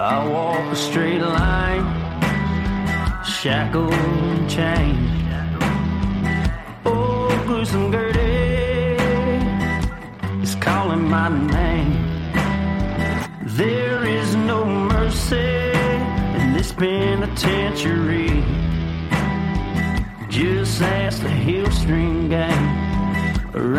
I walk a straight line, shackled and chained. Oh, gruesome Gertie is calling my name. There penitentiary. Just ask the Hillstring gang, or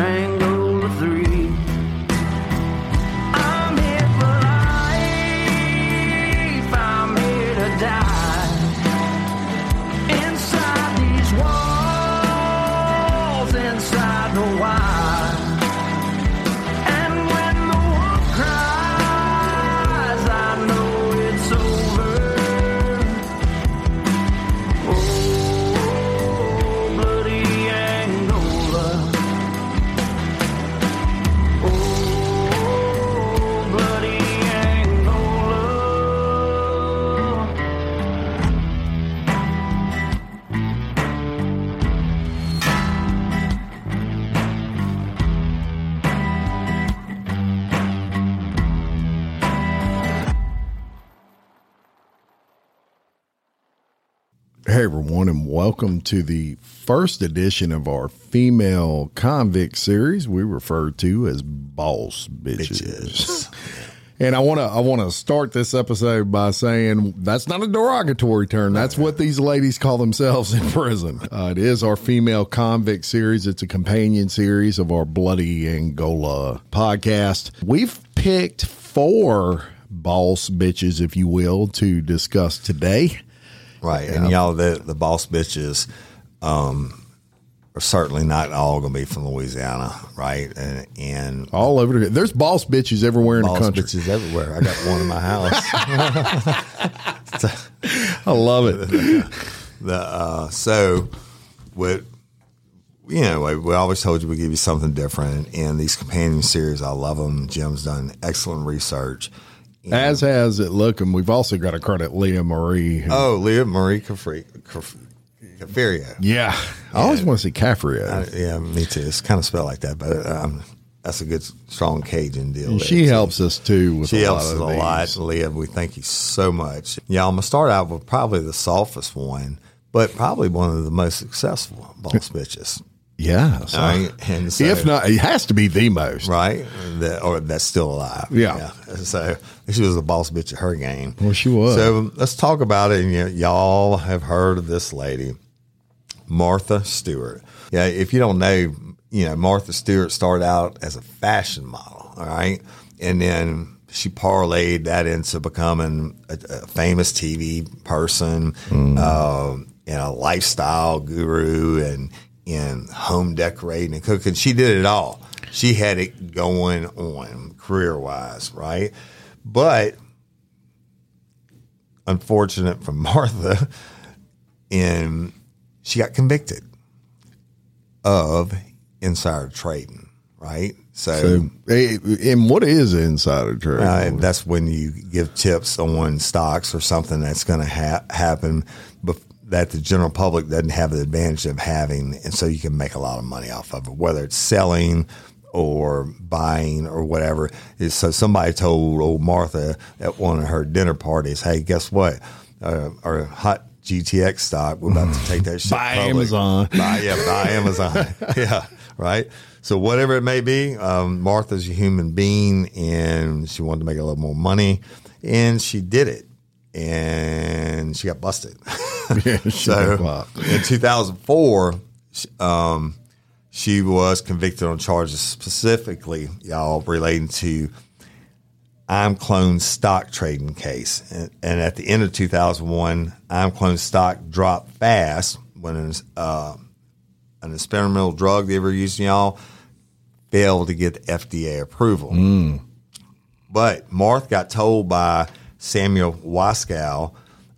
Hey everyone, and welcome to the first edition of our female convict series we refer to as Boss Bitches. and I want to I want to start this episode by saying that's not a derogatory term. That's what these ladies call themselves in prison. Uh, it is our female convict series. It's a companion series of our Bloody Angola podcast. We've picked four boss bitches, if you will, to discuss today. Right. And y'all, the, the boss bitches um, are certainly not all going to be from Louisiana, right? And, and all over the there's boss bitches everywhere in boss the country. bitches everywhere. I got one in my house. I love it. the uh, so what you know we, we always told you we give you something different and these companion series i love them jim's done excellent research As has it look, and we've also got to credit Leah Marie. who- oh leah marie Cafri- Caf- yeah, I always want to say Cafrio. Uh, yeah me too it's kind of spelled like that but um, that's a good strong cajun deal there, she too. helps us too with She a helps lot us a these. lot, Leah. We thank you so much. Yeah, I'm gonna start out with probably the softest one, but probably one of the most successful boss bitches. Yeah, so- Right? And so- if not, it has to be the most. right? That, or that's still alive. Yeah. So she was the boss bitch at her game. Well, she was. So let's talk about it. And y- y'all have heard of this lady, Martha Stewart. Yeah, if you don't know, you know Martha Stewart started out as a fashion model. All right, and then she parlayed that into becoming a, a famous TV person uh, and a lifestyle guru and in home decorating and cooking. She did it all. She had it going on career wise, right? But unfortunate for Martha, and she got convicted of insider trading. Right. So, eh, and what is insider trading? Uh, that's when you give tips on stocks or something that's going to ha- happen bef- that the general public doesn't have the advantage of having, and so you can make a lot of money off of it, whether it's selling or buying or whatever. So somebody told old Martha at one of her dinner parties, "Hey, guess what? Uh, our hot GTX stock, we're about to take that shit Buy public. Amazon. Buy, yeah, buy Amazon. yeah, right. So whatever it may be, um, Martha's a human being, and she wanted to make a little more money, and she did it, and she got busted. Yeah, so in 2004, um, she was convicted on charges specifically, y'all, relating to ImClone stock trading case. And, and at the end of 2001, ImClone stock dropped fast when an, uh, an experimental drug they were using, y'all, failed to get FDA approval. But Marth got told by Samuel Waksal,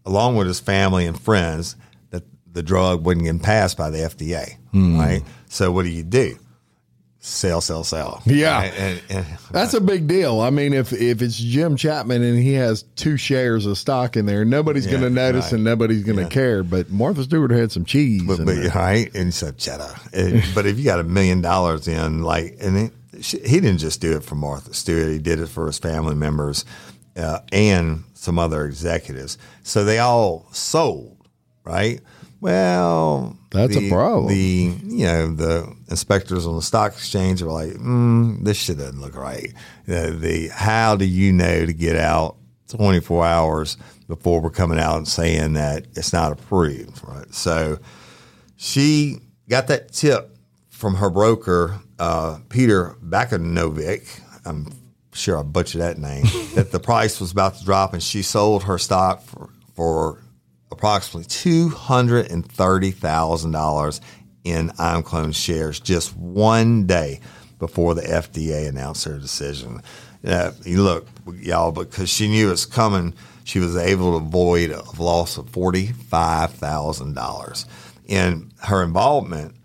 along with his family and friends, that the drug wouldn't get passed by the FDA. Hmm. Right. So what do you do? Sell, sell, sell. Yeah. Right? And, and, That's a big deal. I mean, if if it's Jim Chapman and he has two shares of stock in there, nobody's going to notice right. and nobody's going to care. But Martha Stewart had some cheese. but, but right, and so cheddar. And- but if you got a million dollars in, like, and it, he didn't just do it for Martha Stewart; he did it for his family members uh, and some other executives. So they all sold, right? Well, That's a the- problem. The you know the inspectors on the stock exchange are like, mm, this shit doesn't look right. Uh, the how do you know to get out 24 hours before we're coming out and saying that it's not approved, right? So she got that tip from her broker, uh, Peter Bacanovic. I'm sure I butchered that name. that the price was about to drop, and she sold her stock for, for approximately two hundred and thirty thousand dollars in ImClone shares just one day before the FDA announced their decision. Uh, you look, y'all, because she knew it's coming, she was able to avoid a loss of forty-five thousand dollars. And her involvement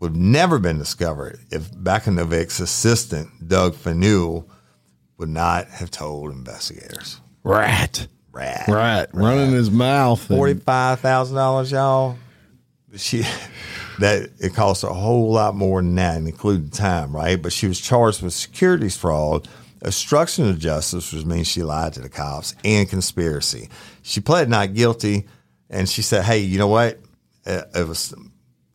would have never been discovered if Bacanovic's assistant, Doug Faneuil, would not have told investigators. rat, Rat. rat, running his mouth. Forty-five thousand dollars, y'all. She that it costs a whole lot more than that, including time, right? But she was charged with securities fraud, obstruction of justice, which means she lied to the cops, and conspiracy. She pled not guilty, and she said, "Hey, you know what? It, it was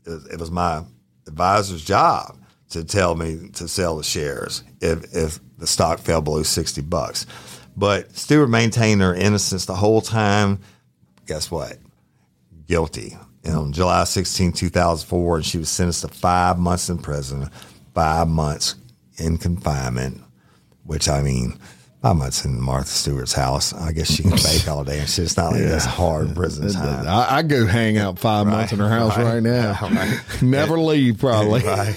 it was my advisor's job to tell me to sell the shares if if the stock fell below sixty bucks." But Stewart maintained her innocence the whole time. Guess what? guilty. And on July 16, 2004, and she was sentenced to five months in prison, five months in confinement, which I mean, five months in Martha Stewart's house. I guess she can bake all day and. It's not like that's hard prison time. I, I go hang out five months in her house right, right, now. right. Never leave, probably. Right.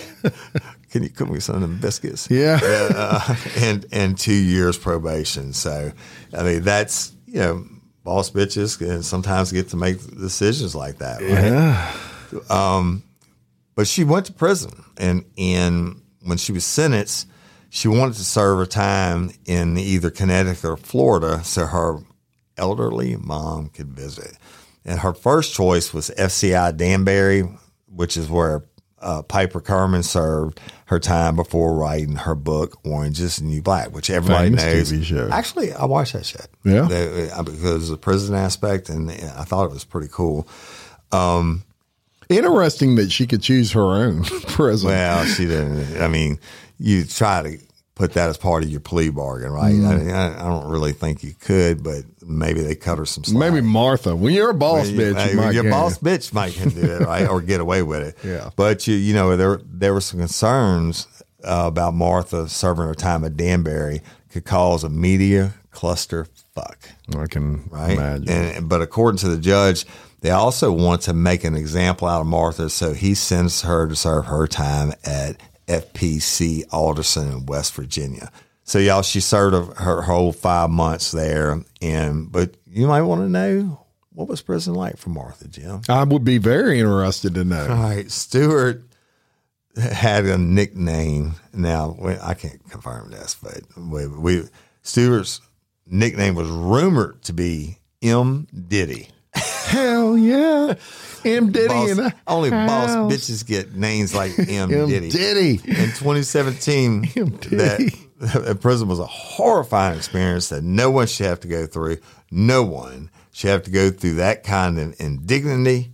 Can you cook me some of them biscuits? Yeah. uh, and and two years probation. So, I mean, that's you know, boss bitches can sometimes get to make decisions like that. Right? Yeah. But she went to prison, and and when she was sentenced, she wanted to serve her time in either Connecticut or Florida, so her elderly mom could visit. And her first choice was FCI Danbury, which is where uh, Piper Kerman served her time before writing her book Orange is the New Black, which everybody Famous knows. TV show. Actually, I watched that shit. Yeah. The- uh, because of the prison aspect, and I thought it was pretty cool. Interesting that she could choose her own prison. Well, she didn't. I mean, you try to put that as part of your plea bargain, right? Mm. I, I don't really think you could, but maybe they cut her some slack. Maybe Martha. When you're a boss bitch, you your boss bitch might can do it, right, or get away with it. Yeah. but you, you know, there there were some concerns uh, about Martha serving her time at Danbury could cause a media cluster fuck I can right? imagine. And but according to the judge, they also want to make an example out of Martha, so he sends her to serve her time at FPC Alderson in West Virginia. So y'all, she served her, her whole five months there, and but you might want to know what was prison like for Martha, Jim. I would be very interested to know. All right, Stewart had a nickname. Now I can't confirm this, but we, we Stewart's nickname was rumored to be M Diddy. Hell yeah. M. Diddy Boss- and only boss bitches get names like M, M. Diddy. Diddy. In 2017, M. Diddy. that prison was a horrifying experience that no one should have to go through. No one should have to go through that kind of indignity,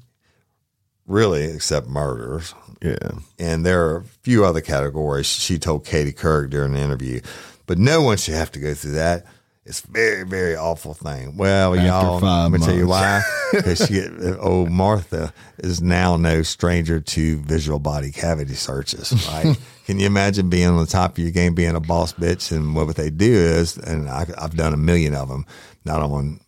really, except murderers. Yeah. And there are a few other categories she told Katie Couric during the interview. But no one should have to go through that. It's a very, very awful thing. Well, After y'all, let me tell you why. Because old Martha is now no stranger to visual body cavity searches, right? Can you imagine being on the top of your game, being a boss bitch? And what they do is, and I, I've done a million of them, not on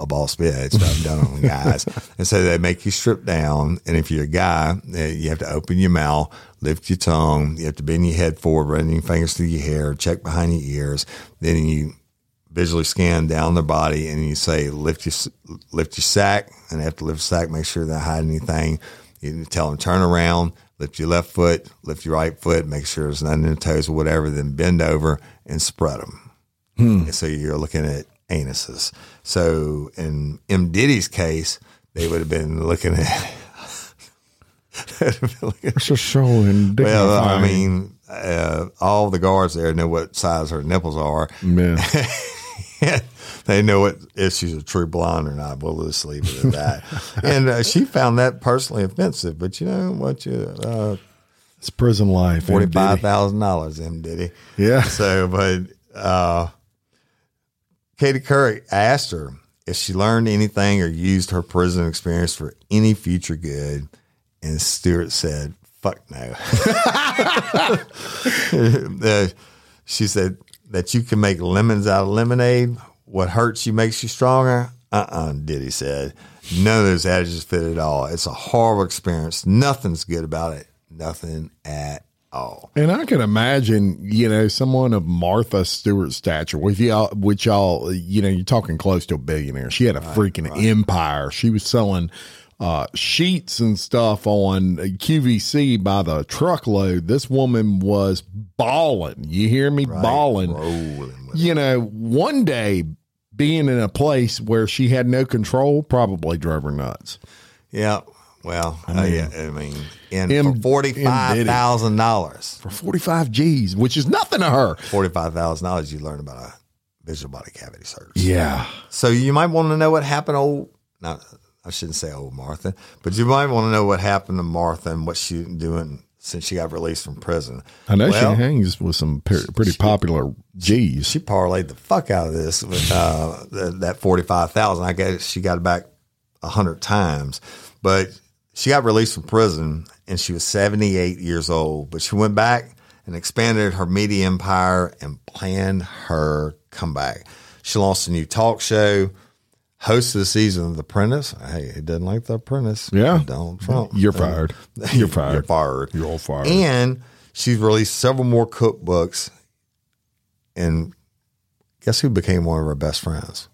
a boss bitch, but I've done on guys. And so they make you strip down. And if you're a guy, eh, you have to open your mouth, lift your tongue. You have to bend your head forward, run your fingers through your hair, check behind your ears. Then you visually scan down their body and you say, lift your, lift your sack. And they have to lift the sack, make sure they're not hiding anything. You tell them, turn around, lift your left foot, lift your right foot, make sure there's nothing in the toes or whatever, then bend over and spread them. And So you're looking at anuses. So in M. Diddy's case, they would have been looking at. It's a show and well, I mean, uh, all the guards there know what size her nipples are. yeah. they know what if she's a true blonde or not. We'll just leave it at that. and uh, she found that personally offensive. But you know what? You uh, it's prison life. Forty five thousand dollars, M Diddy. Yeah. So, but uh, Katie Couric asked her if she learned anything or used her prison experience for any future good, and Stewart said, "Fuck no." Uh, she said that you can make lemons out of lemonade. What hurts you makes you stronger. Uh uh Diddy said. None of those adages fit at all. It's a horrible experience. Nothing's good about it. Nothing at all. And I can imagine, you know, someone of Martha Stewart's stature, with y'all, which y'all, you know, you're talking close to a billionaire. She had a freaking empire. She was selling uh, sheets and stuff on QVC by the truckload. This woman was bawling. You hear me? Rolling with You know, one day being in a place where she had no control probably drove her nuts. Yeah. Well, I mean, yeah, I mean, and M- for forty five thousand dollars, For 45 G's, which is nothing to her. forty five thousand dollars, you learn about a visual body cavity search. Yeah. So you might want to know what happened. Old, not I shouldn't say old Martha, but you might want to know what happened to Martha and what she's doing since she got released from prison. I know Well, she hangs with some pretty popular G's. she parlayed the fuck out of this with uh, th- that forty five thousand. I guess she got it back a hundred times, but she got released from prison and she was seventy eight years old. But she went back and expanded her media empire and planned her comeback. She launched a new talk show. Hosted the season of The Apprentice. Hey, he doesn't like The Apprentice. Yeah. Donald Trump. You're fired. You're fired. You're fired. You're all fired. And she's released several more cookbooks. And guess who became one of her best friends?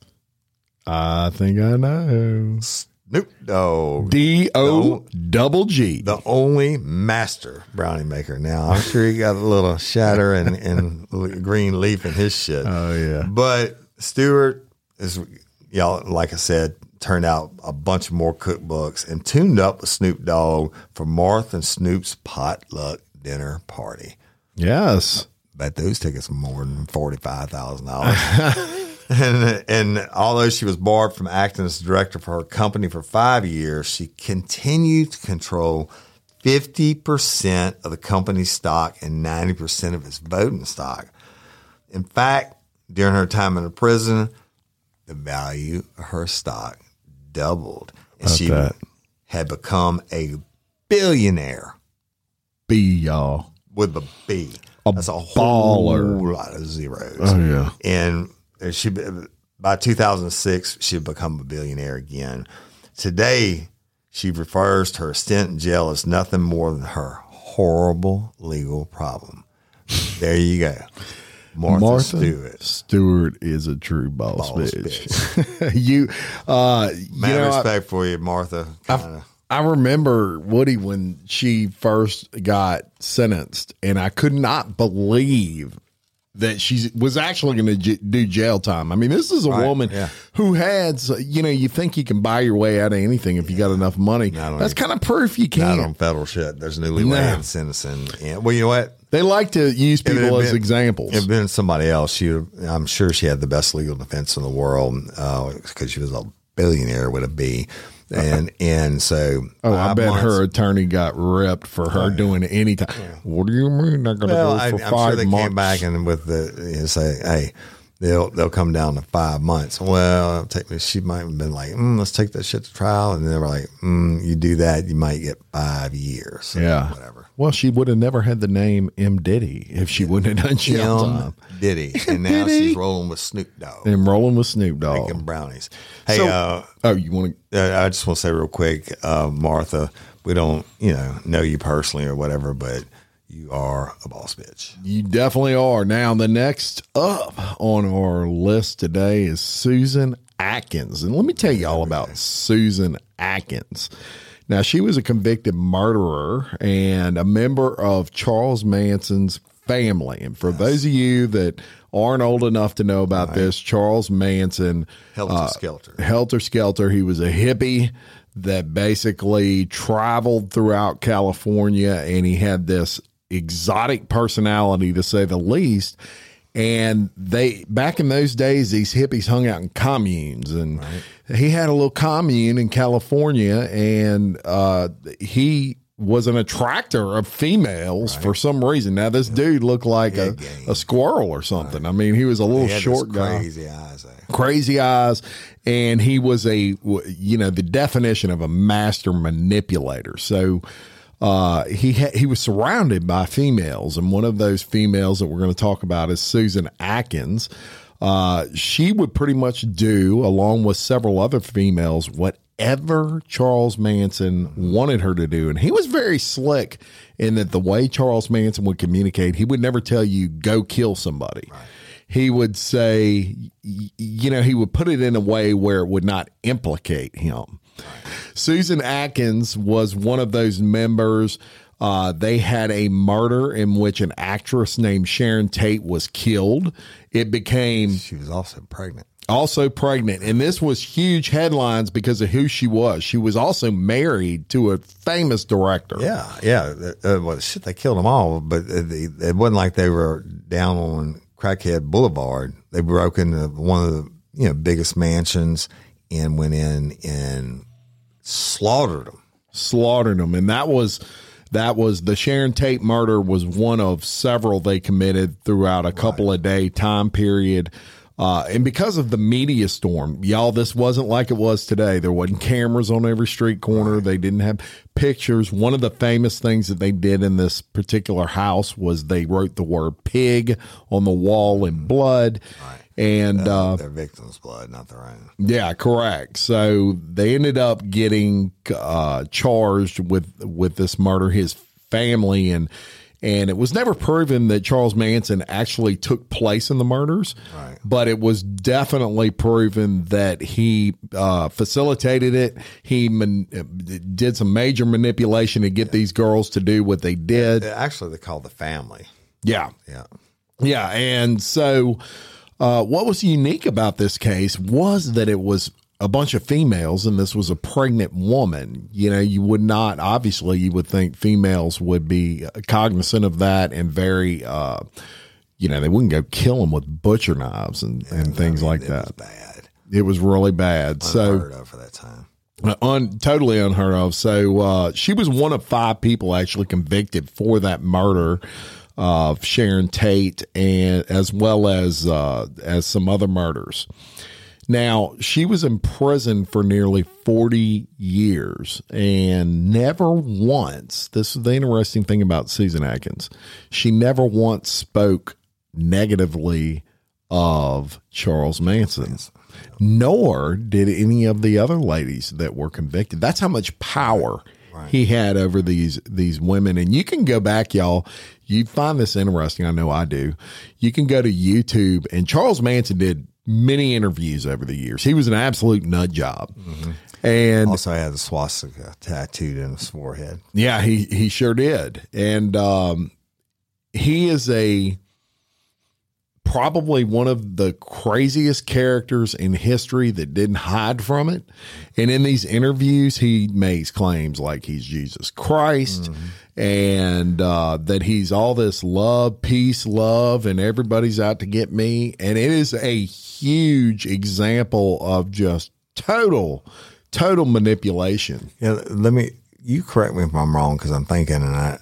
I think I know. Snoop Dogg. D O double G. the only master brownie maker. Now, I'm sure he got a little shatter and, and green leaf in his shit. Oh, yeah. But Stewart is, y'all, like I said, turned out a bunch of more cookbooks and tuned up with Snoop Dogg for Martha and Snoop's potluck dinner party. Yes. bet those tickets were more than forty five thousand dollars. and and although she was barred from acting as director for her company for five years, she continued to control fifty percent of the company's stock and ninety percent of its voting stock. In fact, during her time in the prison, the value of her stock doubled, and she that? had become a billionaire B, y'all. with a B. A That's a whole lot of zeros. Oh, yeah. And she by 2006 she had become a billionaire again. Today she refers to her stint in jail as nothing more than her horrible legal problem. There you go. Martha, Stewart. Stewart is a true boss, Boss bitch. you, uh, you Mad know, I- respect for you, Martha. Kinda. I remember Woody when she first got sentenced, and I could not believe that she was actually going to j- do jail time. I mean, this is a Right, woman yeah. who had, you know, you think you can buy your way out of anything if you got enough money. That's kind of proof you can. Not on federal shit. There's newlywed No. and sentencing. And, well, you know what? They like to use people as been- examples. If it had been somebody else, she, I'm sure she had the best legal defense in the world uh, because she was a billionaire with a B. And and so Oh, I bet months- her attorney got ripped for her doing any time. What do you mean? Not going to Well, go I, for I'm five sure they months? came back and with the you know, say, hey, they'll they'll come down to five months. Well, take me. She might have been like, mm, let's take that shit to trial, and they were like, mm, you do that, you might get five years. So yeah, whatever. Well, she would have never had the name M Diddy if she wouldn't have done jail time. Diddy, and now Diddy. she's rolling with Snoop Dogg, And rolling with Snoop Dogg. making brownies. Hey, So- uh, oh, you want to? uh, I just want to say real quick, uh, Martha, we don't, you know, know you personally or whatever, but you are a boss bitch. You definitely are. Now, the next up on our list today is Susan Atkins. And let me tell you all about Susan Atkins. Now, she was a convicted murderer and a member of Charles Manson's family. And for those of you that aren't old enough to know about this, Charles Manson Helter uh, skelter. Helter Skelter. He was a hippie that basically traveled throughout California and he had this exotic personality to say the least. And they back in those days, these hippies hung out in communes, and he had a little commune in California, and uh, he was an attractor of females for some reason. Now this dude looked like a, game. a squirrel or something. I mean, he was a little short guy crazy eyes. eh? crazy eyes and he was a you know the definition of a master manipulator so uh, he ha- he was surrounded by females, and one of those females that we're going to talk about is Susan Atkins. Uh, she would pretty much do, along with several other females, whatever Charles Manson wanted her to do, and he was very slick in that the way Charles Manson would communicate, he would never tell you go kill somebody he would say, you know, he would put it in a way where it would not implicate him. Susan Atkins was one of those members. Uh, they had a murder in which an actress named Sharon Tate was killed. It became She was also pregnant. also pregnant, and this was huge headlines because of who she was. She was also married to a famous director. Yeah, yeah. Uh, well, shit, they killed them all, but it, it wasn't like they were down on Crackhead Boulevard. They broke into one of the you know biggest mansions and went in and slaughtered them. slaughtered them, and that was that was the Sharon Tate murder was one of several they committed throughout a couple of day time period. Uh, and because of the media storm, y'all, this wasn't like it was today. There wasn't cameras on every street corner. They didn't have pictures. One of the famous things that they did in this particular house was they wrote the word pig on the wall in blood. And uh, Their victims' blood, not their own. yeah, correct. So they ended up getting uh, charged with with this murder. His family and and it was never proven that Charles Manson actually took place in the murders, Right. but it was definitely proven that he uh, facilitated it. He man, did some major manipulation to get these girls to do what they did. Actually, they called the family. Yeah, Yeah. yeah, and so uh, what was unique about this case was that it was a bunch of females, and this was a pregnant woman. You know, you would not obviously you would think females would be cognizant of that and very, uh, you know, they wouldn't go kill them with butcher knives and, and things like it that. was bad. It was really bad. So Unheard of for that time. un, totally unheard of. So uh, she was one of five people actually convicted for that murder of Sharon Tate, and as well as uh, as some other murders. Now she was in prison for nearly forty years, and never once. This is the interesting thing about Susan Atkins. She never once spoke negatively of Charles Manson nor did any of the other ladies that were convicted. That's how much power he had over these these women. And you can go back, y'all. You find this interesting. I know I do. You can go to YouTube, and Charles Manson did many interviews over the years. He was an absolute nut job. And Also, I had the swastika tattooed in his forehead. yeah, he he sure did. And um he is a probably one of the craziest characters in history that didn't hide from it. And in these interviews, he makes claims like he's Jesus Christ and uh, that he's all this love, peace, love, and everybody's out to get me. And it is a huge example of just total, total manipulation. Yeah, let me. You correct me if I'm wrong because I'm thinking, and I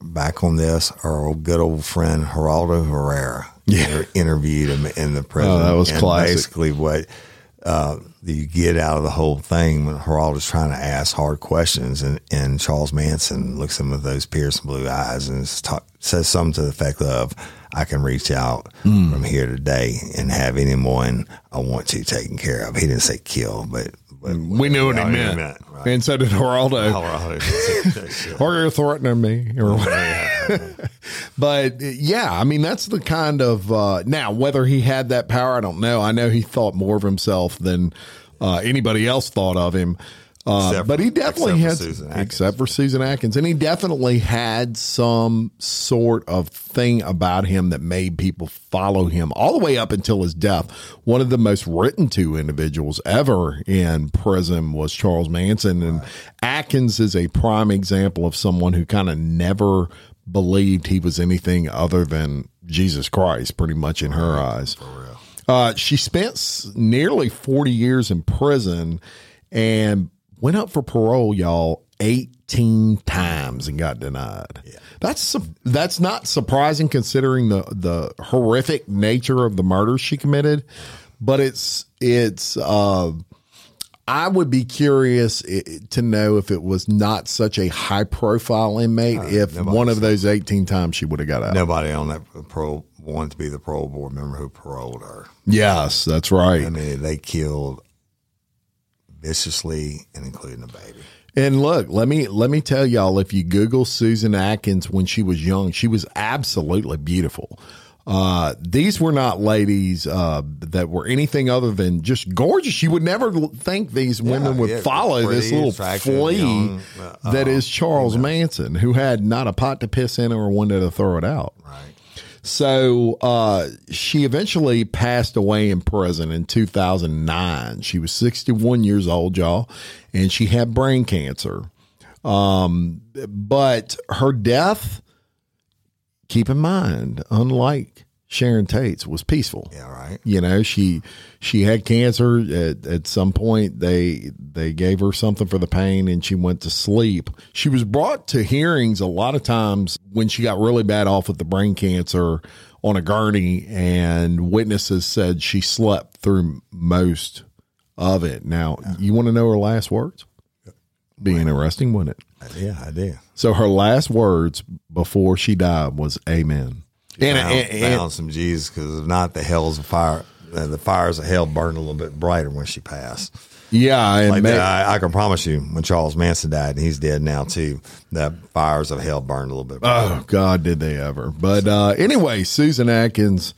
back on this. Our old, good old friend Geraldo Rivera. Yeah. interviewed him in the prison. Oh, that was and classic. Basically, what uh, you get out of the whole thing when Geraldo's trying to ask hard questions, and, and Charles Manson looks at him with those piercing blue eyes and talk, says something to the effect of, "I can reach out Hmm. from here today and have anyone I want to taken care of." He didn't say kill, but, but We knew what he Yeah, meant. right. And so did Geraldo. Geraldo. or you're threatening me or but yeah i mean that's the kind of uh now whether he had that power i don't know. I know he thought more of himself than uh anybody else thought of him. Uh, Except but he definitely except for had, Susan except for Susan Atkins, and he definitely had some sort of thing about him that made people follow him all the way up until his death. One of the most written to individuals ever in prison was Charles Manson, and Atkins is a prime example of someone who kind of never believed he was anything other than Jesus Christ, pretty much in her eyes. Uh, she spent nearly 40 years in prison and went up for parole, y'all, 18 times and got denied. That's su- that's not surprising considering the the horrific nature of the murders she committed, but it's it's uh I would be curious to know if it was not such a high profile inmate, uh, if one of those 18 times she would have got out. Nobody on that parole wanted to be the parole board member who paroled her. Yes, that's right. I mean, they killed viciously and including the baby. And look, let me let me tell y'all if you Google Susan Atkins when she was young, she was absolutely beautiful. Uh, these were not ladies uh, that were anything other than just gorgeous. You would never think these women would yeah, follow this little attractive, flea young, uh, that is Charles Manson, who had not a pot to piss in or a window to throw it out. Right. So uh, she eventually passed away in prison in 2009. She was 61 years old, y'all, and she had brain cancer. Um, but her death, keep in mind, unlike Sharon Tate's, was peaceful. Yeah, right. You know, she she had cancer at, at some point. They they gave her something for the pain, and she went to sleep. She was brought to hearings a lot of times when she got really bad off with the brain cancer on a gurney, and witnesses said she slept through most of it. Now, you want to know her last words? Be interesting, wouldn't it? Yeah, I did. So her last words before she died was "Amen." And, found, and- and- found some Jesus because if not, the hell's of fire. uh, The fires of hell burned a little bit brighter when she passed. yeah, and Like I, I can promise you, when Charles Manson died, and he's dead now too, the fires of hell burned a little bit. brighter. Oh God, did they ever? But uh, anyway, Susan Atkins,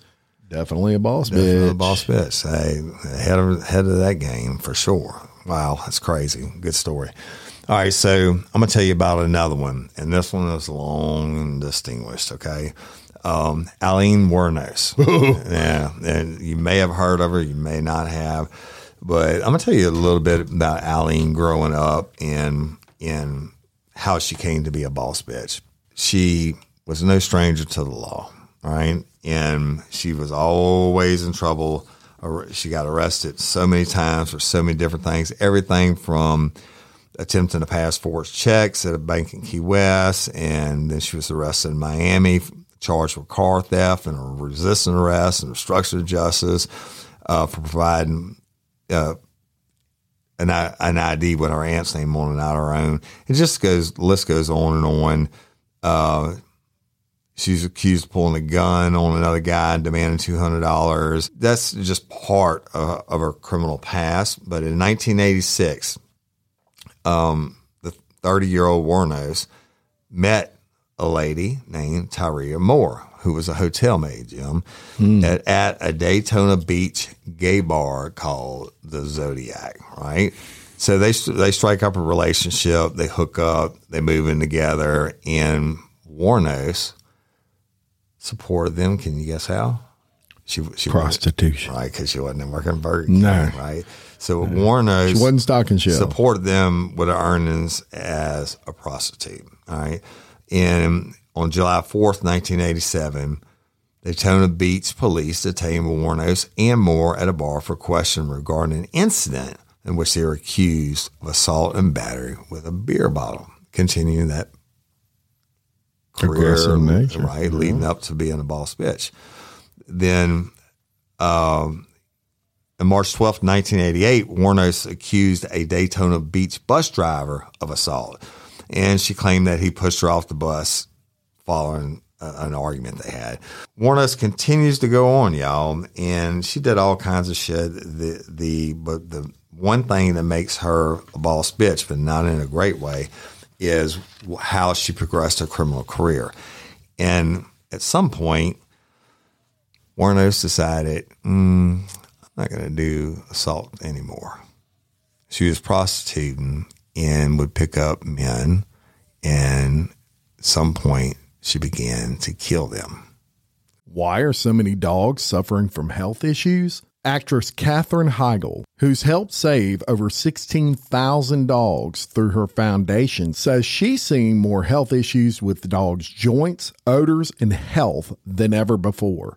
definitely a boss Definitely bitch. the boss bitch. Hey, head of head of that game for sure. Wow, that's crazy. Good story. All right, so I'm gonna tell you about another one, and this one is long and distinguished. Okay, um, Aileen Wuornos. yeah, and you may have heard of her, you may not have, but I'm gonna tell you a little bit about Aileen growing up and and how she came to be a boss bitch. She was no stranger to the law, right? And she was always in trouble. She got arrested so many times for so many different things, everything from attempting to pass forged checks at a bank in Key West, and then she was arrested in Miami, charged with car theft and resisting arrest and obstruction of justice uh, for providing uh, an, an ID with her aunt's name on it, not our own. It just goes, the list goes on and on. Uh, she's accused of pulling a gun on another guy and demanding two hundred dollars. That's just part of, of her criminal past. But in 1986, um, the 30 year old Wuornos met a lady named Tyria Moore, who was a hotel maid, Jim, at, at a Daytona Beach gay bar called the Zodiac, right? So they they strike up a relationship, they hook up, they move in together, and Wuornos supported them. Can you guess how? She she Prostitution. right? Because she wasn't working Burger King, No. right? So Wuornos She wasn't stocking shelves. supported them with her earnings as a prostitute. All right. And on July 4th, 1987, Daytona Beach police detained Wuornos and Moore at a bar for question regarding an incident in which they were accused of assault and battery with a beer bottle, continuing that career, right, leading up to being a boss bitch. Then um, on March 12, 1988, Wuornos accused a Daytona Beach bus driver of assault. And she claimed that he pushed her off the bus following an argument they had. Wuornos continues to go on, y'all. And she did all kinds of shit. The, the, but the one thing that makes her a boss bitch, but not in a great way, is how she progressed her criminal career. And at some point, Wuornos decided, mm, not going to do assault anymore. She was prostituting and would pick up men, and at some point, she began to kill them. Why are so many dogs suffering from health issues? Actress Katherine Heigl, who's helped save over 16,000 dogs through her foundation, says she's seeing more health issues with dogs' joints, odors, and health than ever before.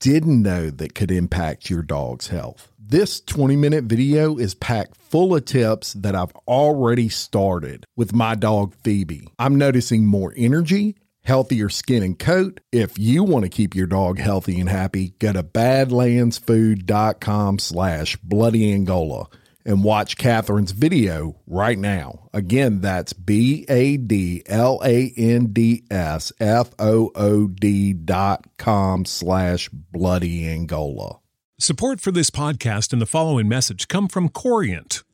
didn't know that could impact your dog's health. This 20 minute video is packed full of tips that I've already started with my dog Phoebe. I'm noticing more energy, healthier skin and coat. If you want to keep your dog healthy and happy, go to badlandsfood.com slash bloody Angola and watch Katherine's video right now. Again, that's B A D L A N D S F O O D dot com slash bloody Angola. Support for this podcast and the following message come from Corient.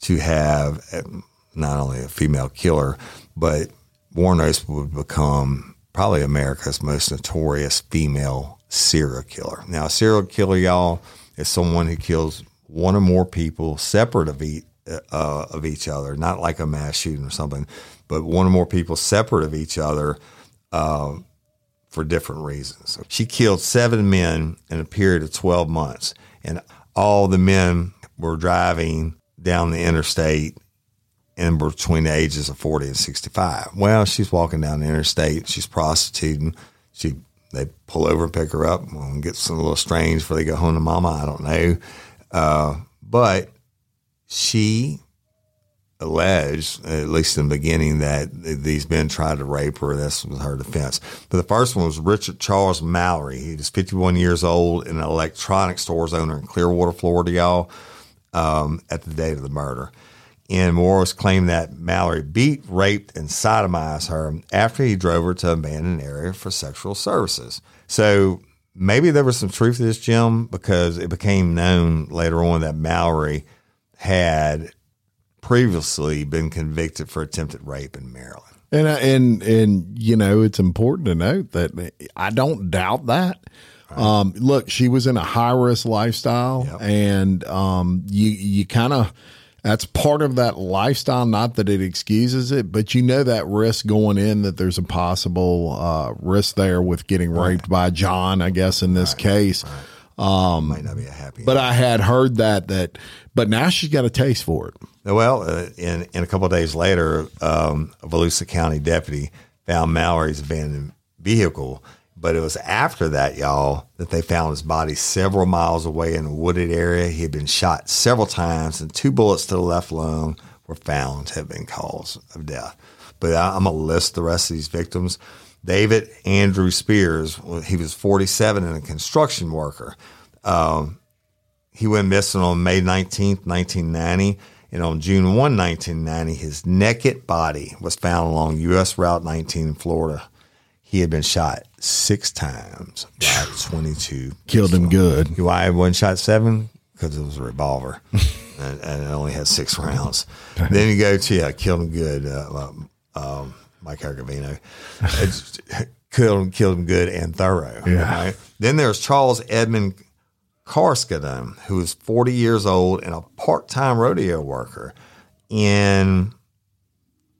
to have uh, not only a female killer, but Wuornos would become probably America's most notorious female serial killer. Now, a serial killer, y'all, is someone who kills one or more people separate of each, uh, of each other, not like a mass shooting or something, but one or more people separate of each other uh, for different reasons. She killed seven men in a period of 12 months, and all the men were driving down the interstate were between the ages of 40 and 65. Well, she's walking down the interstate, she's prostituting. She they pull over and pick her up. Gets a little strange before they go home to mama. I don't know. Uh, but she alleged, at least in the beginning, that these men tried to rape her. This was her defense. But the first one was Richard Charles Mallory. He was 51 years old and an electronic stores owner in Clearwater, Florida, y'all, um, at the date of the murder. And Morris claimed that Mallory beat, raped, and sodomized her after he drove her to an abandoned area for sexual services. So maybe there was some truth to this, Jim, because it became known later on that Mallory had previously been convicted for attempted rape in Maryland. And uh, and and you know, it's important to note that I don't doubt that. Um, look, she was in a high risk lifestyle, Yep. and um, you you kind of that's part of that lifestyle. Not that it excuses it, but you know that risk going in that there's a possible uh, risk there with getting raped by John. I guess in this case. Might not be a happy. But I had heard that that, but now she's got a taste for it. Well, uh, in, in a couple of days later, um, a Volusia County deputy found Mallory's abandoned vehicle. But it was after that, y'all, that they found his body several miles away in a wooded area. He had been shot several times, and two bullets to the left lung were found to have been cause of death. But I'm going to list the rest of these victims. David Andrew Spears, he was 47 and a construction worker. Um, he went missing on May 19th, 1990. And on June 1, 1990, his naked body was found along U.S. Route 19 in Florida. He had been shot six times by 22. Killed him good. Why I wasn't shot seven? Because it was a revolver, and, and it only had six rounds. then you go to yeah, killed him good. Uh, um, Mike Argavino killed him, killed him good and thorough. Yeah. right? Then there's Charles Edmund Carskaddon, who is 40 years old and a part-time rodeo worker. And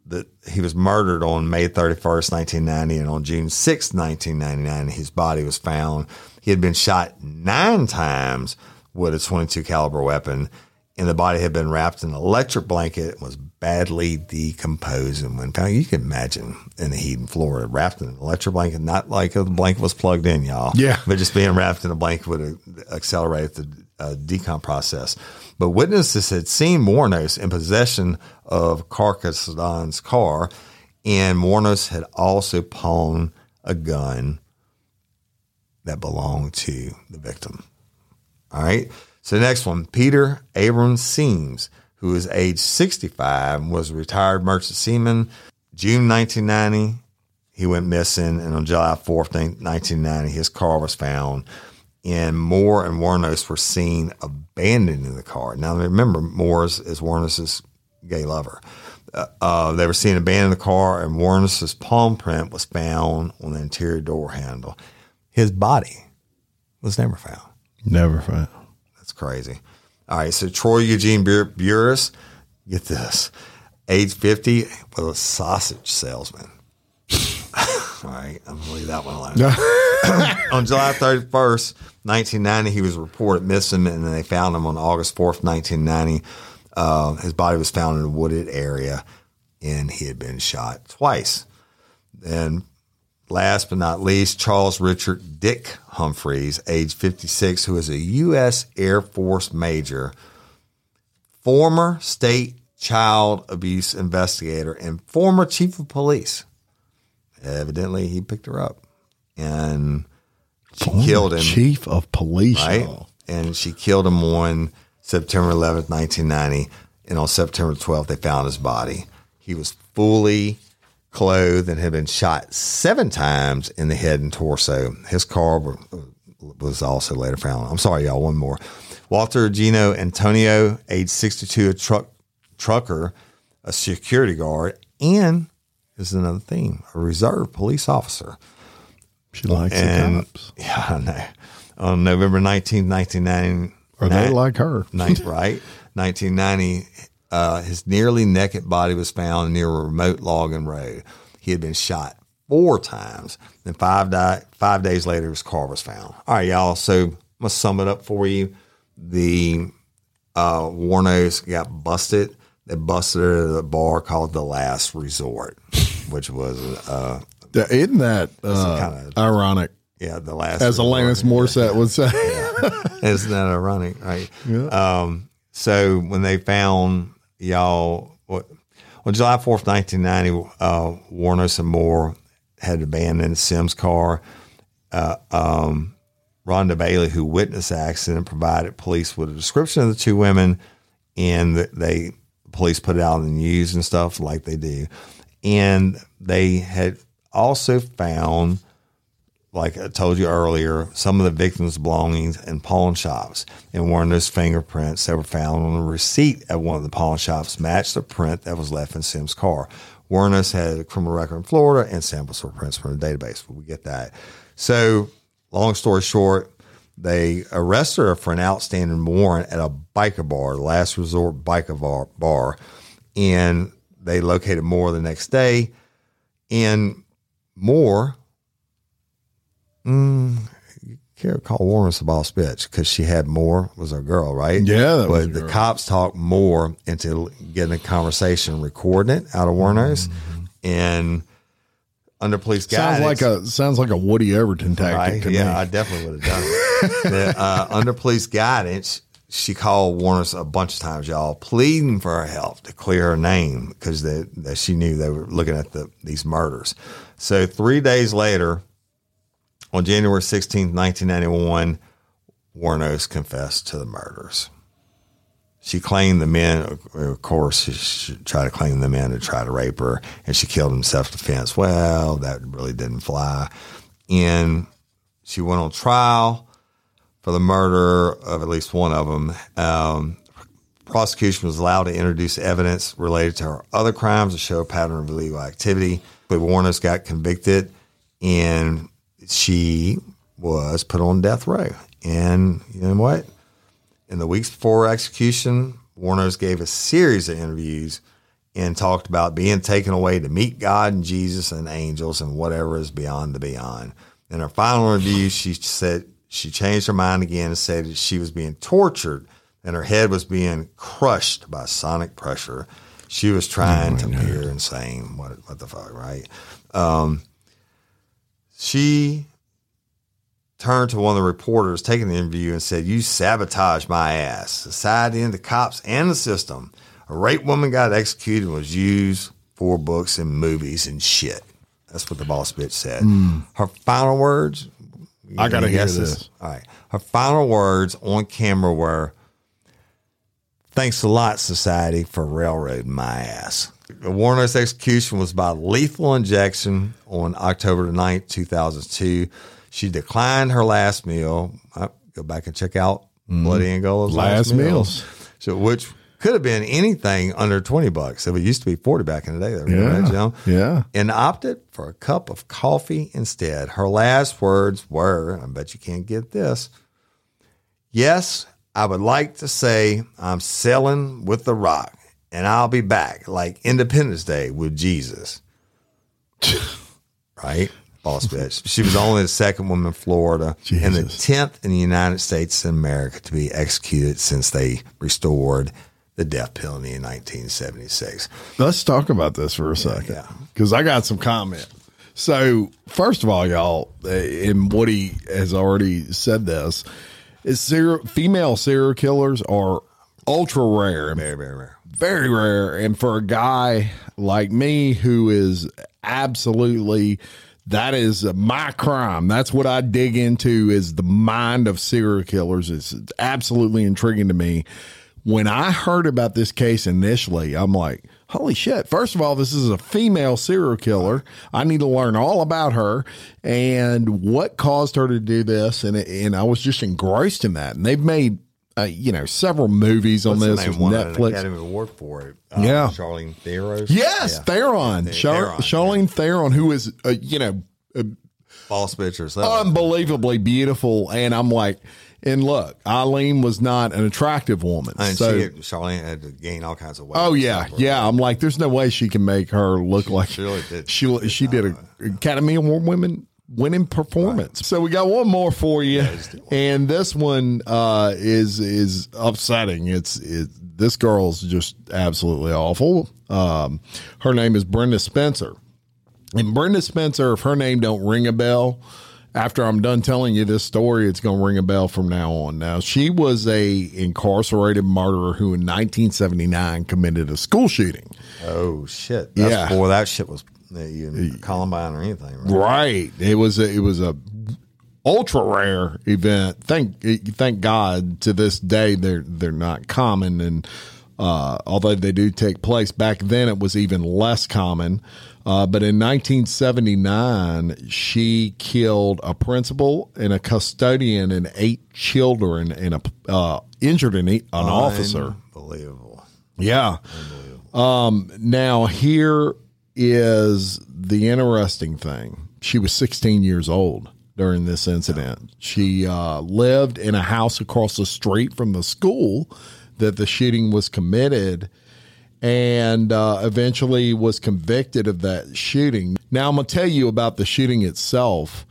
that he was murdered on May 31st, 1990, and on June 6th, 1999, his body was found. He had been shot nine times with a 22 caliber weapon, and the body had been wrapped in an electric blanket and was badly decomposed. And when found, you can imagine in the heat in Florida, wrapped in an electric blanket, not like the blanket was plugged in, y'all. Yeah. But just being wrapped in a blanket would have accelerated the uh, decomp process. But witnesses had seen Wuornos in possession of Carskaddon's car, and Wuornos had also pawned a gun that belonged to the victim. All right. So next one, Peter Abrams Siems, who is age 65, was a retired merchant seaman. June 1990, he went missing, and on July 4th, 1990, his car was found. And Moore and Wuornos were seen abandoning the car. Now remember, Moore is, is Wuornos's gay lover. Uh, uh, they were seen abandoning the car, and Wuornos's palm print was found on the interior door handle. His body was never found. Never found. That's crazy. All right, so Troy Eugene Bur- Burress, get this, age 50, was a sausage salesman. All right, I'm gonna leave that one alone. on July 31st, 1990, he was reported missing, and then they found him on August 4th, 1990. Uh, his body was found in a wooded area, and he had been shot twice. And last but not least, Charles Richard Dick Humphreys, age 56, who is a U.S. Air Force major, former state child abuse investigator, and former chief of police. Evidently, he picked her up and she killed him Chief of police. right? And she killed him on September 11th, 1990. And on September 12th, they found his body. He was fully clothed and had been shot seven times in the head and torso. His car were, was also later found. I'm sorry, y'all, one more. Walter Jeno Antonio, age 62, a truck trucker, a security guard, and is another theme, a reserve police officer. She likes And the cops. yeah, I know. On November 19th, 1990, Or they like her. right? 1990, uh, his nearly naked body was found near a remote logging road. He had been shot four times. Then five di- five days later, his car was found. All right, y'all. So I'm gonna sum it up for you. The uh, Wuornos got busted. They busted her at a bar called the Last Resort, which was uh, Yeah, Isn't that uh, kinda- ironic? yeah the last. As. Alanis Morissette would say. Isn't that ironic, right? Um, so when they found y'all, what, on July 4th, 1990, uh, Wuornos and Moore had abandoned Sims' car. Uh, um, Rhonda Bailey, who witnessed the accident, provided police with a description of the two women, and they police put it out in the news and stuff like they do. And they had also found, like I told you earlier, some of the victims' belongings in pawn shops. And one of those fingerprints that were found on the receipt at one of the pawn shops matched the print that was left in Sims' car. Wuornos had a criminal record in Florida and samples were prints from the database. But we get that. So long story short, they arrested her for an outstanding warrant at a biker bar, last resort biker bar, bar. And they located Moore the next day. And Moore, mm, can't call Warren a boss bitch because she had Moore was her girl, right? Yeah. but the girl. cops talked Moore into getting a conversation, recording it out of Wuornos. Mm-hmm. And under police guidance. Sounds like a sounds like a Woody Overton tactic. Right? yeah, me. I definitely would have done it. the, uh, under police guidance, she called Wuornos a bunch of times, y'all, pleading for her help to clear her name because that she knew they were looking at the these murders. So three days later, on January 16th, 1991, Wuornos confessed to the murders. She claimed the men, of course, she tried to claim the men to try to rape her, and she killed in self defense. Well, that really didn't fly. And she went on trial for the murder of at least one of them. Um, prosecution was allowed to introduce evidence related to her other crimes to show a pattern of illegal activity. But Wuornos got convicted, and she was put on death row. And you know what? In the weeks before execution, Wuornos gave a series of interviews and talked about being taken away to meet God and Jesus and angels and whatever is beyond the beyond. In her final interview, she said she changed her mind again and said that she was being tortured and her head was being crushed by sonic pressure. She was trying oh to appear insane. What, what the fuck, right? Um, she turned to one of the reporters taking the interview and said, You sabotaged my ass, society and the cops and the system. A rape woman got executed and was used for books and movies and shit. That's what the boss bitch said. Mm. Her final words. I gotta hear this. All right. Her final words on camera were, "Thanks a lot, society, for railroading my ass." Wuornos' execution was by lethal injection on October 9th, 2002. She declined her last meal. I go back and check out mm. Bloody Angola's last, last meals. meals. So, which could have been anything under 20 bucks. If it used to be 40 back in the day, there, yeah. Right, you know? Yeah. And opted for a cup of coffee instead. Her last words were, I bet you can't get this. Yes, I would like to say I'm selling with the rock and I'll be back like Independence Day with Jesus. right? boss bitch. She was only the second woman in Florida Jesus. and the 10th in the United States of America to be executed since they restored the death penalty in 1976. Let's talk about this for a second because yeah. I got some comment. So, first of all, y'all, eh, and Woody has already said this, is serial, female serial killers are ultra rare. Very, very rare. Very rare. And for a guy like me who is absolutely that is my crime. That's what I dig into is the mind of serial killers. It's absolutely intriguing to me. When I heard about this case initially, I'm like, holy shit. First of all, this is a female serial killer. I need to learn all about her and what caused her to do this. And, and I was just engrossed in that. And they've made uh, you know, several movies on this with Netflix. Academy Award for it. Uh, yeah, Charlene Theron. Yes, yeah. Theron. Yeah. Char- Theron. Charlize yeah. Theron, who is, uh, you know, uh, false pictures, unbelievably beautiful, and I'm like. And look, Aileen was not an attractive woman. And so, she, Charlene had to gain all kinds of weight. Oh yeah, yeah. I'm like, there's no way she can make her look she, like she really did. She she did a Academy Award women winning performance. Right. So we got one more for you, yeah, and this one uh, is is upsetting. It's it, this girl's just absolutely awful. Um, her name is Brenda Spencer, and Brenda Spencer, if her name don't ring a bell, after I'm done telling you this story, it's going to ring a bell from now on. Now, she was a incarcerated murderer who in 1979 committed a school shooting. Oh shit! That's Yeah. before that shit was uh, Columbine or anything. Right? Right. It was a, it was a ultra rare event. Thank thank God to this day they're they're not common and uh, although they do take place back then it was even less common. Uh, but in 1979, she killed a principal and a custodian and eight children and a uh, injured an, an officer. Unbelievable. Yeah. Um, now here is the interesting thing. She was 16 years old during this incident. She uh, lived in a house across the street from the school that the shooting was committed and uh, eventually was convicted of that shooting. Now I'm going to tell you about the shooting itself.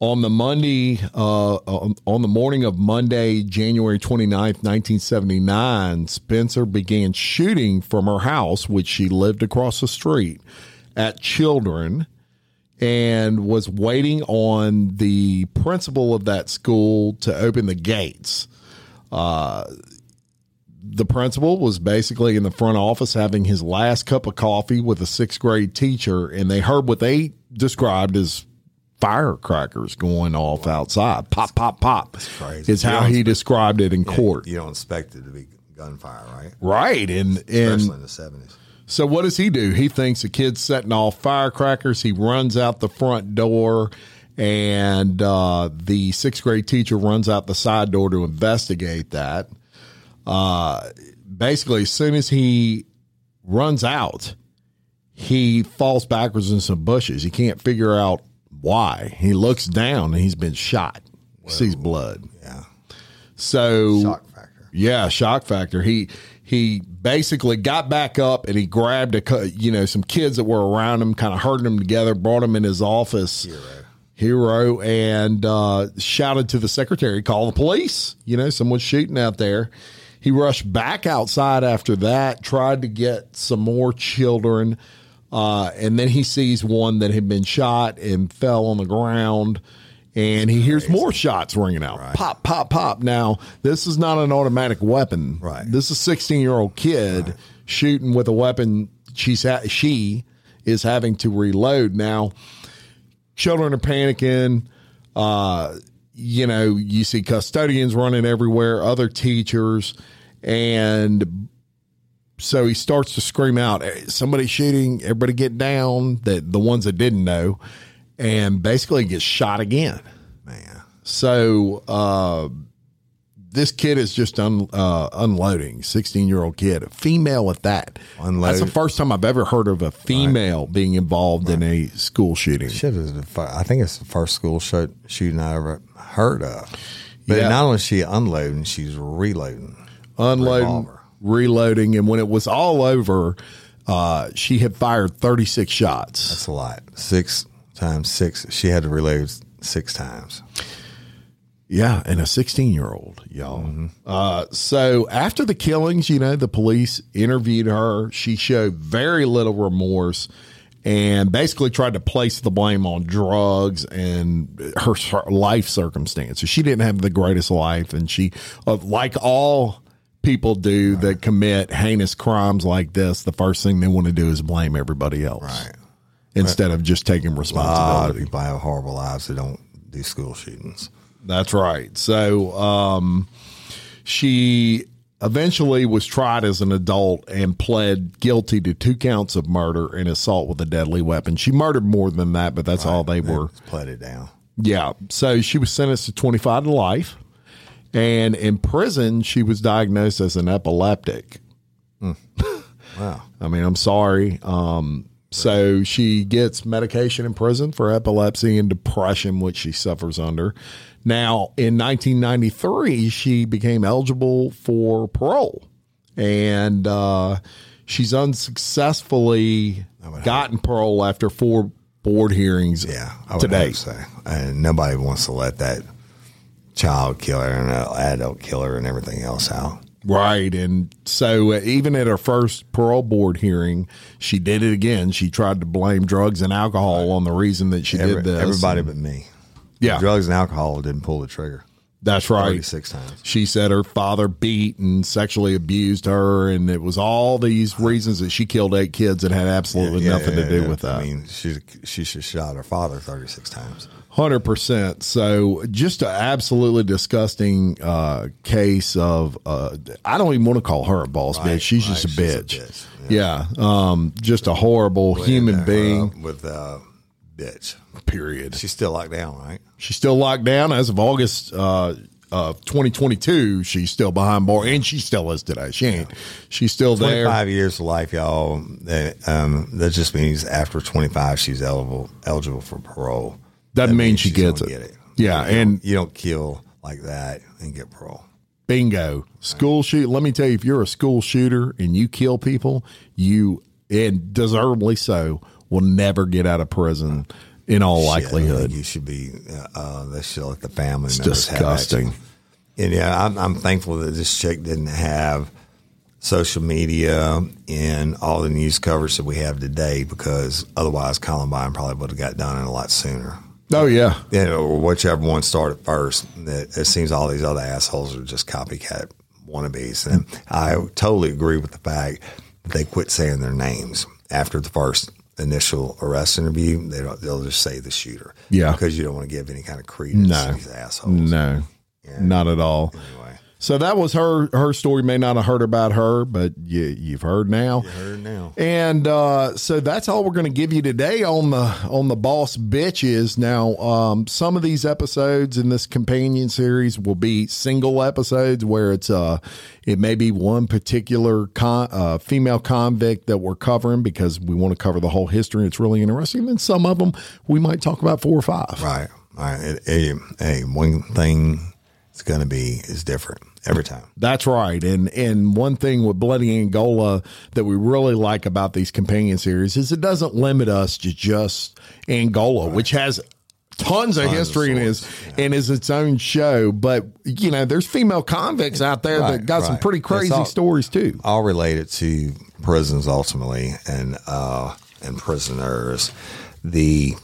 On the Monday, uh, on on the morning of Monday, January 29th, 1979, Spencer began shooting from her house, which she lived across the street, at children and was waiting on the principal of that school to open the gates. Uh, the principal was basically in the front office having his last cup of coffee with a sixth grade teacher, and they heard what they described as firecrackers going off outside. Pop, pop, pop. That's crazy. Is how he described it in court. You don't expect it to be gunfire, right? Right. And, and Especially in the seventies. so what does he do? He thinks the kid's setting off firecrackers. He runs out the front door, and uh, the sixth grade teacher runs out the side door to investigate that. Uh, basically, as soon as he runs out, he falls backwards in some bushes. He can't figure out why. He looks down and he's been shot. Sees blood. Yeah. So Shock factor. yeah, shock factor. He he basically got back up and he grabbed a you know some kids that were around him, kind of herded them together, brought them in his office. Hero. and uh, shouted to the secretary, "Call the police!" You know, someone's shooting out there. He rushed back outside after that, tried to get some more children, uh, and then he sees one that had been shot and fell on the ground and he hears more shots ringing out. Pop, pop, pop. Now, this is not an automatic weapon. Right. This is a 16 year old kid shooting with a weapon she's ha- she is having to reload. Now, children are panicking. Uh, you know, you see custodians running everywhere, other teachers, and so he starts to scream out, "Hey, "Somebody shooting! Everybody get down!" That the ones that didn't know, and basically gets shot again. Man. So uh, this kid is just un, uh, unloading. Sixteen year old kid, a female at that. Unload. That's the first time I've ever heard of a female being involved in a school shooting. Shit is the fir- I think it's the first school shoot, shooting I ever heard of. But Yeah. not only is she unloading, she's reloading. unloading, Revolver. reloading, and when it was all over, uh, she had fired 36 shots. That's a lot. Six times six. She had to reload six times. Yeah, and a 16 year old, y'all. Uh, so after the killings, you know, the police interviewed her. She showed very little remorse and basically tried to place the blame on drugs and her, life circumstances. She didn't have the greatest life, and she, uh, like all people do that commit heinous crimes like this, the first thing they want to do is blame everybody else. Right. Instead of just taking A lot of responsibility. people have horrible lives that don't do school shootings. That's right. So um, she eventually was tried as an adult and pled guilty to two counts of murder and assault with a deadly weapon. She murdered more than that, but that's all they were. Played it down. Yeah. So she was sentenced to 25 to life. And in prison, she was diagnosed as an epileptic. Wow. I mean, I'm sorry. Um, so she gets medication in prison for epilepsy and depression, which she suffers under. Now, in 1993, she became eligible for parole, and uh, she's unsuccessfully gotten parole after four board hearings. Yeah. I would today. so. And nobody wants to let that child killer and uh, adult killer and everything else out. Right. And so uh, even at her first parole board hearing, she did it again. She tried to blame drugs and alcohol on the reason that she Every- did this. everybody but me. Yeah. drugs and alcohol didn't pull the trigger. That's right. 36 times. She said her father beat and sexually abused her, and it was all these reasons that she killed eight kids that had absolutely Yeah, nothing yeah, to do yeah. with that. I mean, she she should shot her father 36 times. Hundred percent. So just an absolutely disgusting uh, case of. Uh, I don't even want to call her a boss Right, bitch. She's just a right, bitch. a bitch, Yeah. Um, just a horrible human being. with uh, bitch. Period. She's still locked down, right? She's still locked down as of August uh, of 2022. She's still behind bar, and she still is today. She ain't. She's still there. 25 years of life, y'all. That, um, that just means after 25, she's eligible eligible for parole. Doesn't That mean means she gets it. get it. Yeah, You and you don't kill like that and get parole. Bingo. School shoot. Let me tell you, if you're a school shooter and you kill people, you and deservedly so will never get out of prison in all Shit, likelihood. you should be. Uh, uh, they should let the family. It's disgusting. And yeah, I'm, I'm thankful that this chick didn't have social media and all the news coverage that we have today, because otherwise Columbine probably would have got done in a lot sooner. Oh yeah, you know, or whichever one started first. That it seems all these other assholes are just copycat wannabes, and I totally agree with the fact that they quit saying their names after the first initial arrest interview. They don't. They'll just say the shooter. Yeah. because you don't want to give any kind of credence No. to these assholes. no, not at all. Anyway, So that was her. Her story may not have heard about her, but you, you've heard now. heard now. And uh, so that's all we're going to give you today on the on the boss bitches. Now, um, some of these episodes in this companion series will be single episodes where it's uh, it may be one particular con- uh, female convict that we're covering because we want to cover the whole history. and It's really interesting. And then some of them we might talk about four or five. Right, right. It, it, hey, one thing it's going to be is different every time. That's right. And and one thing with Bloody Angola that we really like about these companion series is it doesn't limit us to just Angola, which has tons of history and is and is its own show. But you know, there's female convicts out there that Right, got some pretty crazy all- stories too. all related to prisons ultimately and uh and prisoners the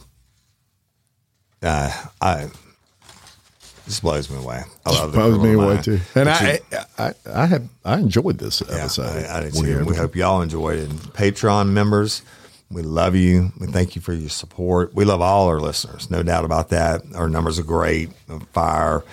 uh i this blows me away. I love Blows me away too. And I, you- I I have I enjoyed this yeah, episode. I, I did too. we hope y'all enjoyed it. And patreon members we love you. We thank you for your support. We love all our listeners no doubt about that. Our numbers are great fire.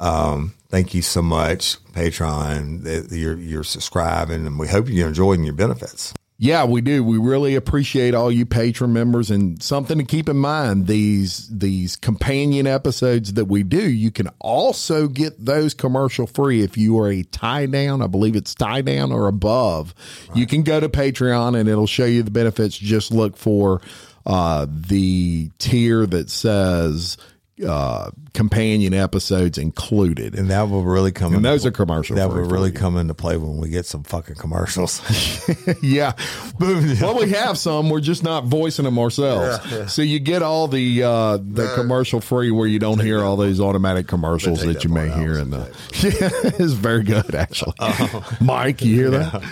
Um, thank you so much patreon that you're, you're subscribing and we hope you're enjoying your benefits Yeah, we do. We really appreciate all you patron members and something to keep in mind these these companion episodes that we do, you can also get those commercial free if you are a tie down, I believe it's tie down or above. You can go to Patreon and it'll show you the benefits. Just look for uh the tier that says uh companion episodes included. And that will really come. And those are commercial That will really you. come into play when we get some fucking commercials. yeah. well, we have some. We're just not voicing them ourselves. So you get all the uh, the commercial free where you don't hear all these automatic commercials take that you may hear in the. Yeah, it's very good actually. Mike, you hear that?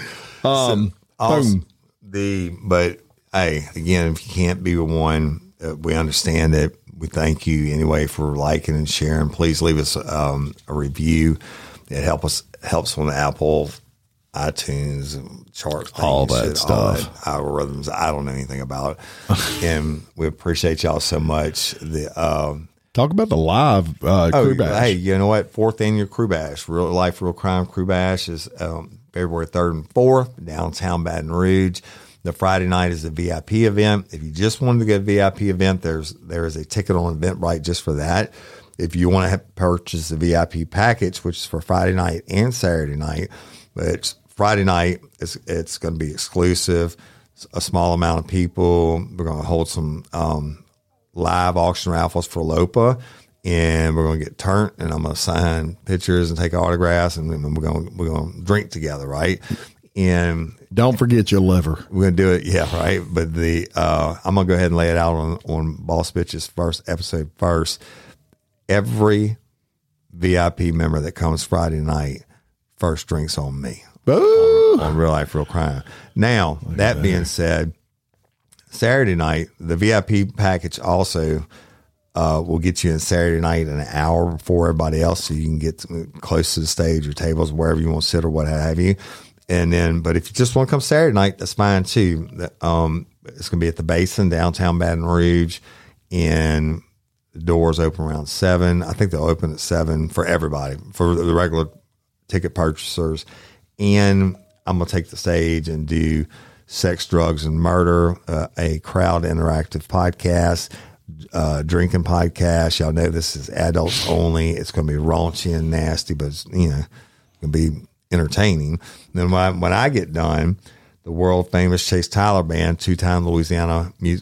Um, boom. the but hey, again, if you can't be one, uh, we understand it. We thank you anyway for liking and sharing. Please leave us um, a review. It help us helps on the Apple, iTunes, and chart things, All that shit, stuff. that algorithms. I don't know anything about, it, and we appreciate y'all so much. The um, Talk about the live uh, Oh, crew bash. hey, you know what? Fourth annual Crew Bash, Real Life, Real Crime Crew Bash is um, February 3rd and 4th, downtown Baton Rouge. The Friday night is a VIP event. If you just wanted to get to VIP event, there's there is a ticket on Eventbrite just for that. If you want to purchase the VIP package, which is for Friday night and Saturday night, but it's Friday night, it's, it's going to be exclusive, a small amount of people. We're going to hold some um, live auction raffles for Lopa, and we're going to get turned, and I'm going to sign pictures and take autographs, and we're going to, we're going to drink together, right? And Don't forget your liver. we're going to do it, yeah, right. But the uh, I'm going to go ahead and lay it out on on Boss Bitches first episode first. Every VIP member that comes Friday night, first drinks on me Boo! on Real Life, Real Crime. Now, that being said, Saturday night, the VIP package also Uh, we'll get you in Saturday night an hour before everybody else, so you can get close to the stage or tables, wherever you want to sit or what have you. And then, but if you just want to come Saturday night, that's fine too. Um, it's going to be at the Basin, downtown Baton Rouge, and the doors open around seven. I think they'll open at seven for everybody, for the regular ticket purchasers. And I'm going to take the stage and do sex, drugs, and murder, uh, a crowd interactive podcast, uh, drinking podcast. Y'all know this is adults only. It's going to be raunchy and nasty, but it's, you know, going to be entertaining. then when I, when I get done, the world famous Chase Tyler Band, two time Louisiana mu-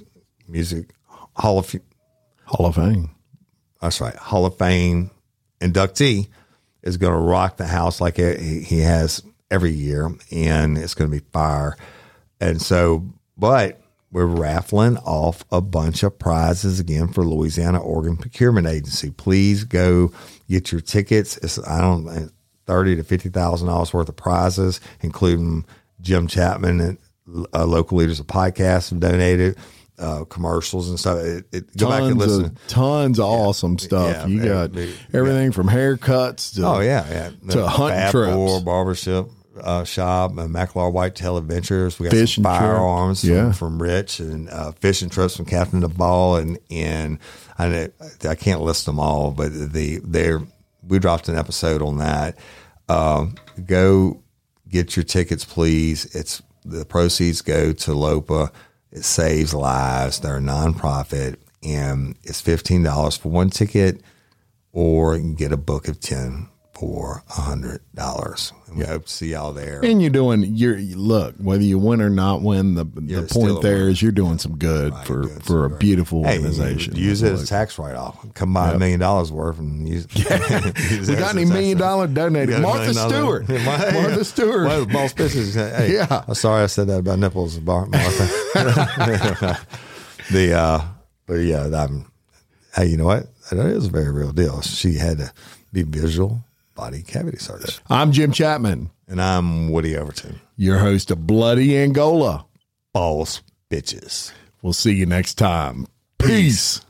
Music Hall of Hall of Fame. That's right, Hall of Fame inductee is going to rock the house like he has every year, and it's going to be fire. And so, but we're raffling off a bunch of prizes again for Louisiana Organ Procurement Agency. Please go get your tickets. It's I don't thirty to fifty thousand dollars worth of prizes, including Jim Chapman and uh, local leaders of podcasts have donated. Uh, commercials and stuff. It, it, go back and listen. Of, tons of yeah. awesome stuff. Yeah, you got everything yeah. from haircuts to oh yeah, yeah. to hunting trips, barbership uh, shop, uh, Macklemore Whitetail Adventures. We got Fish some firearms from, from, Rich and uh, fishing trips from Captain Ball and and I, I can't list them all, but the they're we dropped an episode on that. Um, go get your tickets, please. It's the proceeds go to LOPA. It saves lives. They're a nonprofit, and it's fifteen dollars for one ticket, or get a book of ten for a hundred dollars. We hope to see y'all there. And you're doing your look whether you win or not win. The the point there is you're doing some good right, for for a beautiful hey, organization. Use it as a tax write off. Come buy yep. a million dollars worth and use. use we got any million dollar donated? Martha Stewart. Martha Stewart. Well, boss bitches. Hey, yeah. I'm sorry I said that about nipples, Martha. the uh, but yeah, I'm. Hey, you know what? That is a very real deal. She had to be visual body cavity search. I'm Jim Chapman. And I'm Woody Overton, your host of Bloody Angola. Balls bitches. We'll see you next time. Peace. I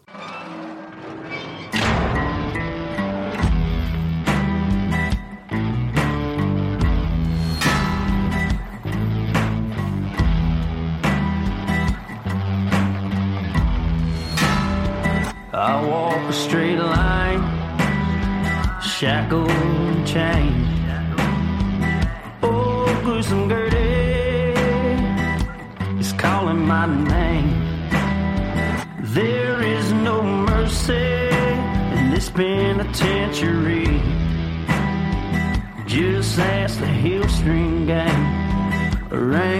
penitentiary. Just ask the Heel String Gang, Angola